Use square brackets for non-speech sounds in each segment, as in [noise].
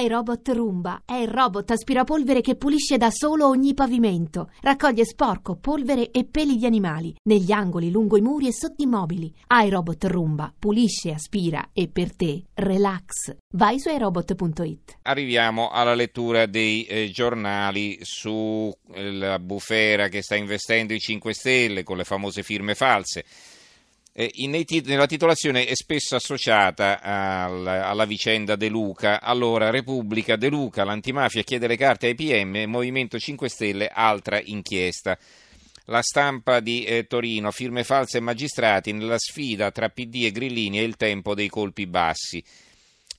iRobot Roomba è il robot aspirapolvere che pulisce da solo ogni pavimento. Raccoglie sporco, polvere e peli di animali negli angoli, lungo i muri e sotto i mobili. iRobot Roomba pulisce, aspira e per te relax. Vai su iRobot.it. Arriviamo alla lettura dei eh, giornali sulla eh, bufera che sta investendo i 5 Stelle con le famose firme false. Eh, in, nella titolazione è spesso associata al, alla vicenda De Luca. Allora, Repubblica, De Luca, l'antimafia chiede le carte ai PM, Movimento 5 Stelle, altra inchiesta. La stampa di eh, Torino, firme false e magistrati nella sfida tra PD e Grillini e il tempo dei colpi bassi.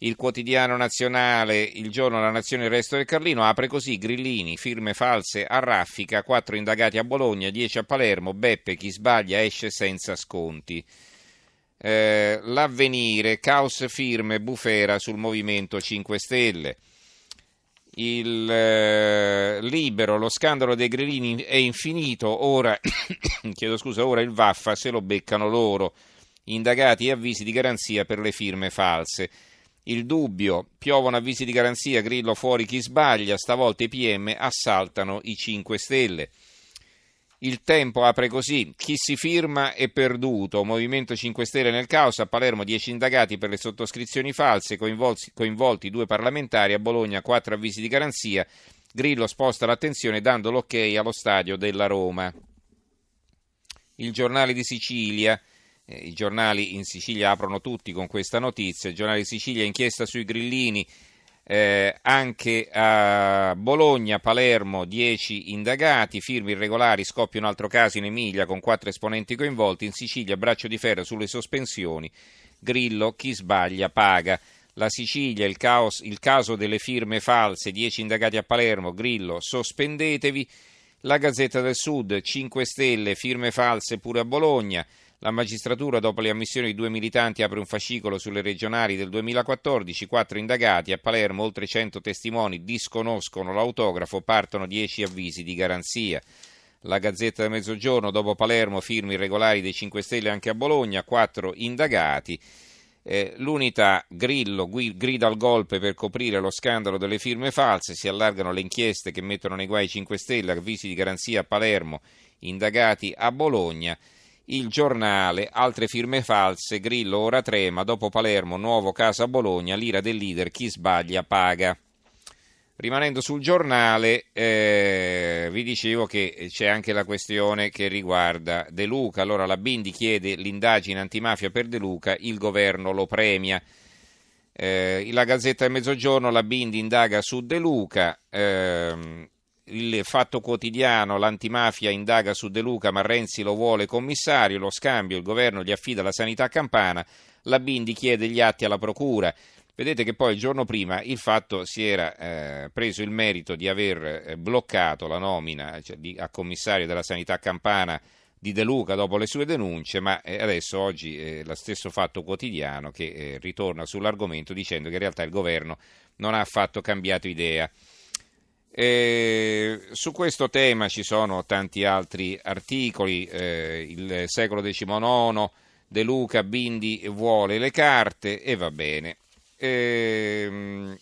Il quotidiano nazionale, il giorno La Nazione il resto del Carlino, apre così Grillini, firme false a raffica, quattro indagati a Bologna, dieci a Palermo, Beppe, chi sbaglia esce senza sconti. Eh, l'avvenire, caos firme, bufera sul Movimento 5 Stelle. Il eh, libero, lo scandalo dei grillini è infinito, ora, [coughs] chiedo scusa, ora il Vaffa se lo beccano loro, indagati e avvisi di garanzia per le firme false. Il dubbio, piovono avvisi di garanzia, Grillo fuori chi sbaglia, stavolta i PM assaltano i 5 Stelle. Il tempo apre così, chi si firma è perduto, Movimento 5 Stelle nel caos, a Palermo 10 indagati per le sottoscrizioni false, coinvolti, coinvolti due parlamentari, a Bologna 4 avvisi di garanzia, Grillo sposta l'attenzione dando l'ok allo stadio della Roma. Il giornale di Sicilia, I giornali in Sicilia aprono tutti con questa notizia. Il giornale di Sicilia inchiesta sui grillini. Eh, anche a Bologna, Palermo, 10 indagati, firme irregolari, scoppia un altro caso in Emilia con quattro esponenti coinvolti, in Sicilia braccio di ferro sulle sospensioni, Grillo, chi sbaglia paga. La Sicilia, il, caos, il caso delle firme false, 10 indagati a Palermo, Grillo, sospendetevi. La Gazzetta del Sud, 5 stelle, firme false pure a Bologna. La magistratura, dopo le ammissioni di due militanti, apre un fascicolo sulle regionali del 2014, quattro indagati, a Palermo oltre 100 testimoni disconoscono l'autografo, partono 10 avvisi di garanzia. La Gazzetta del Mezzogiorno, dopo Palermo, firmi irregolari dei 5 Stelle anche a Bologna, quattro indagati. Eh, l'unità Grillo grida al golpe per coprire lo scandalo delle firme false, si allargano le inchieste che mettono nei guai 5 Stelle, avvisi di garanzia a Palermo, indagati a Bologna. Il giornale, altre firme false, Grillo ora trema, dopo Palermo, nuovo caso a Bologna, l'ira del leader, chi sbaglia paga. Rimanendo sul giornale, eh, vi dicevo che c'è anche la questione che riguarda De Luca. Allora la Bindi chiede l'indagine antimafia per De Luca, il governo lo premia. Eh, la Gazzetta del Mezzogiorno, la Bindi indaga su De Luca. Eh, il Fatto Quotidiano, l'antimafia indaga su De Luca, ma Renzi lo vuole commissario, lo scambio, il governo gli affida la sanità campana, la Bindi chiede gli atti alla procura. Vedete che poi il giorno prima il fatto si era eh, preso il merito di aver eh, bloccato la nomina cioè, di, a commissario della sanità campana di De Luca dopo le sue denunce, ma eh, adesso oggi è lo stesso fatto quotidiano che eh, ritorna sull'argomento dicendo che in realtà il governo non ha affatto cambiato idea. Eh, su questo tema ci sono tanti altri articoli, eh, il secolo XIX, De Luca, Bindi vuole le carte e va bene. Eh,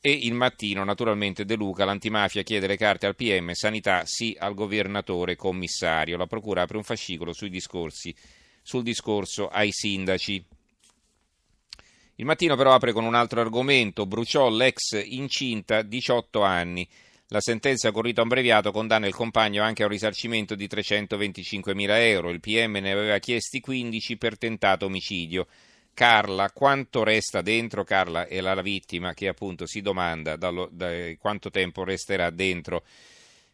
e il mattino, naturalmente, De Luca, l'antimafia chiede le carte al PM, sanità sì al governatore commissario. La procura apre un fascicolo sui discorsi, sul discorso ai sindaci. Il mattino però apre con un altro argomento, bruciò l'ex incinta 18 anni. La sentenza con rito abbreviato condanna il compagno anche a un risarcimento di 325 mila euro. Il PM ne aveva chiesti 15 per tentato omicidio. Carla, quanto resta dentro? Carla è la vittima che appunto si domanda dallo, da quanto tempo resterà dentro.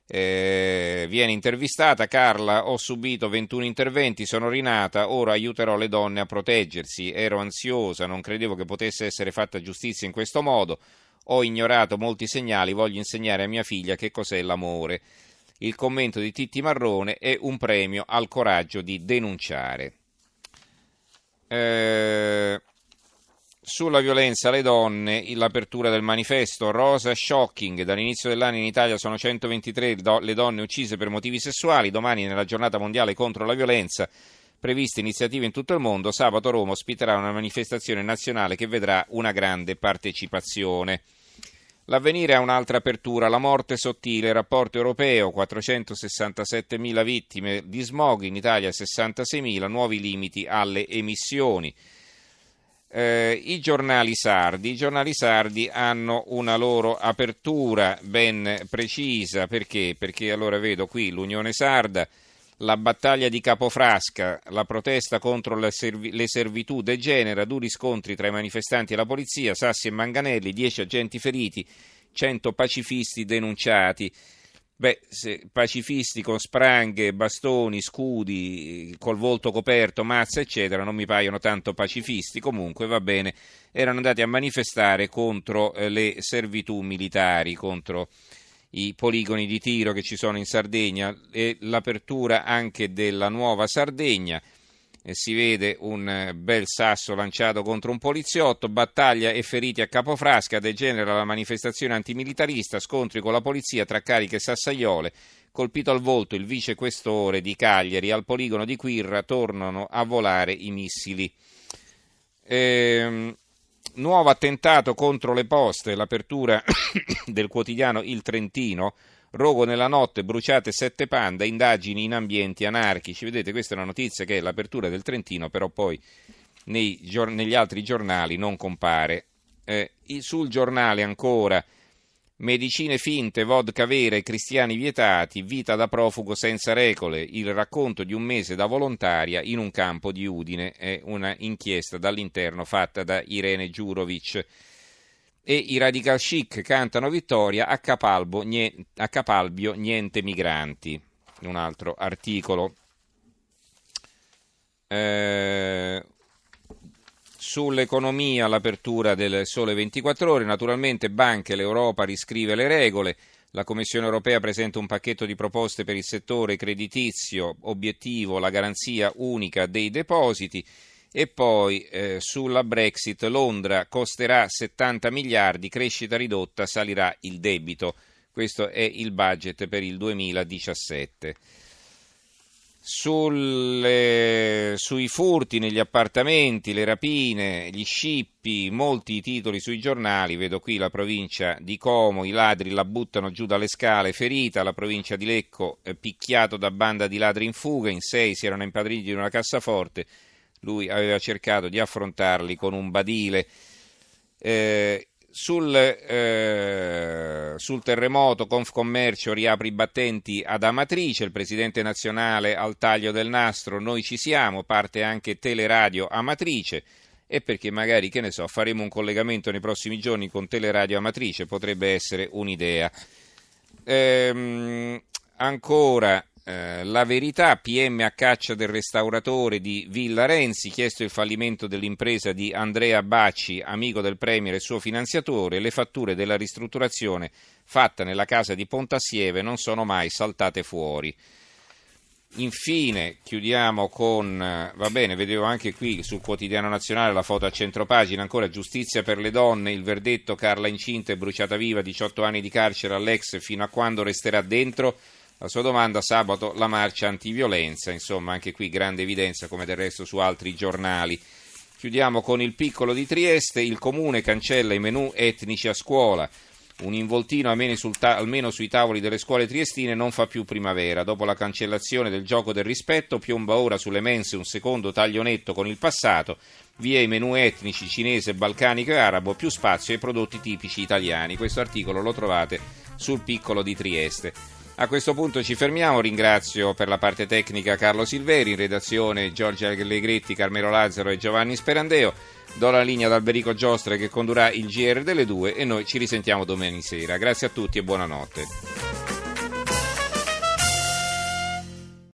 Eh, viene intervistata Carla, ho subito 21 interventi, sono rinata, ora aiuterò le donne a proteggersi, ero ansiosa, non credevo che potesse essere fatta giustizia in questo modo, ho ignorato molti segnali, voglio insegnare a mia figlia che cos'è l'amore. Il commento di Titti Marrone è un premio al coraggio di denunciare. Eh, sulla violenza alle donne, l'apertura del manifesto Rosa Shocking. Dall'inizio dell'anno in Italia sono 123 le donne uccise per motivi sessuali. Domani, nella giornata mondiale contro la violenza, previste iniziative in tutto il mondo. Sabato Roma ospiterà una manifestazione nazionale che vedrà una grande partecipazione. L'avvenire ha un'altra apertura, la morte sottile, rapporto europeo, 467.000 vittime di smog, in Italia 66.000, nuovi limiti alle emissioni. Eh, I giornali sardi, i giornali sardi hanno una loro apertura ben precisa, perché? Perché allora vedo qui l'Unione Sarda, la battaglia di Capofrasca, la protesta contro le, serv- le servitù degenera, duri scontri tra i manifestanti e la polizia, Sassi e Manganelli, 10 agenti feriti, 100 pacifisti denunciati. Beh, pacifisti con spranghe, bastoni, scudi, col volto coperto, mazza, eccetera, non mi paiono tanto pacifisti. Comunque va bene, erano andati a manifestare contro eh, le servitù militari, contro i poligoni di tiro che ci sono in Sardegna e l'apertura anche della nuova Sardegna. E si vede un eh, bel sasso lanciato contro un poliziotto, battaglia e feriti a Capofrasca, degenera la manifestazione antimilitarista, scontri con la polizia tra cariche e sassaiole, colpito al volto il vicequestore di Cagliari, al poligono di Quirra tornano a volare i missili. Ehm, nuovo attentato contro le poste, l'apertura [coughs] del quotidiano Il Trentino, rogo nella notte, bruciate sette panda, indagini in ambienti anarchici. Vedete, questa è una notizia che è l'apertura del Trentino, però poi nei, negli altri giornali non compare. Eh, sul giornale ancora Medicine finte, vodka vera e cristiani vietati, vita da profugo senza regole, il racconto di un mese da volontaria in un campo di Udine, è una inchiesta dall'interno fatta da Irene Giurovic. E i radical chic cantano vittoria a, Capalbo, a Capalbio, niente migranti. Un altro articolo. Eh, Sull'economia l'apertura del Sole 24 ore, naturalmente banche, l'Europa riscrive le regole, la Commissione europea presenta un pacchetto di proposte per il settore creditizio, obiettivo la garanzia unica dei depositi. E poi eh, sulla Brexit Londra costerà 70 miliardi, crescita ridotta, salirà il debito. Questo è il budget per il 2017 sulle, sui furti negli appartamenti, le rapine, gli scippi, molti titoli sui giornali, vedo qui la provincia di Como, i ladri la buttano giù dalle scale, ferita, la provincia di Lecco eh, picchiato da banda di ladri in fuga, in sei si erano impadriniti in una cassaforte, lui aveva cercato di affrontarli con un badile. Eh, sul, eh, sul, terremoto Confcommercio riapre i battenti ad Amatrice, il presidente nazionale al taglio del nastro, noi ci siamo, parte anche Teleradio Amatrice e perché magari, che ne so, faremo un collegamento nei prossimi giorni con Teleradio Amatrice, potrebbe essere un'idea. Ehm, ancora eh, la verità, PM a caccia del restauratore di Villa Renzi, chiesto il fallimento dell'impresa di Andrea Bacci, amico del Premier e suo finanziatore, le fatture della ristrutturazione fatta nella casa di Pontassieve non sono mai saltate fuori. Infine chiudiamo con, eh, va bene, vedevo anche qui sul quotidiano nazionale la foto a centropagina, ancora giustizia per le donne, il verdetto Carla incinta e bruciata viva, 18 anni di carcere all'ex fino a quando resterà dentro. La sua domanda sabato la marcia antiviolenza, insomma anche qui grande evidenza come del resto su altri giornali. Chiudiamo con il piccolo di Trieste, il comune cancella i menù etnici a scuola. Un involtino almeno, sui tavoli delle scuole triestine non fa più primavera. Dopo la cancellazione del gioco del rispetto, piomba ora sulle mense un secondo taglio netto con il passato, via i menù etnici cinese, balcanico e arabo, più spazio ai prodotti tipici italiani. Questo articolo lo trovate sul piccolo di Trieste. A questo punto ci fermiamo, ringrazio per la parte tecnica Carlo Silveri, in redazione Giorgia Allegretti, Carmelo Lazzaro e Giovanni Sperandeo. Do la linea ad Alberico Giostre che condurrà il GR delle due e noi ci risentiamo domani sera. Grazie a tutti e buonanotte.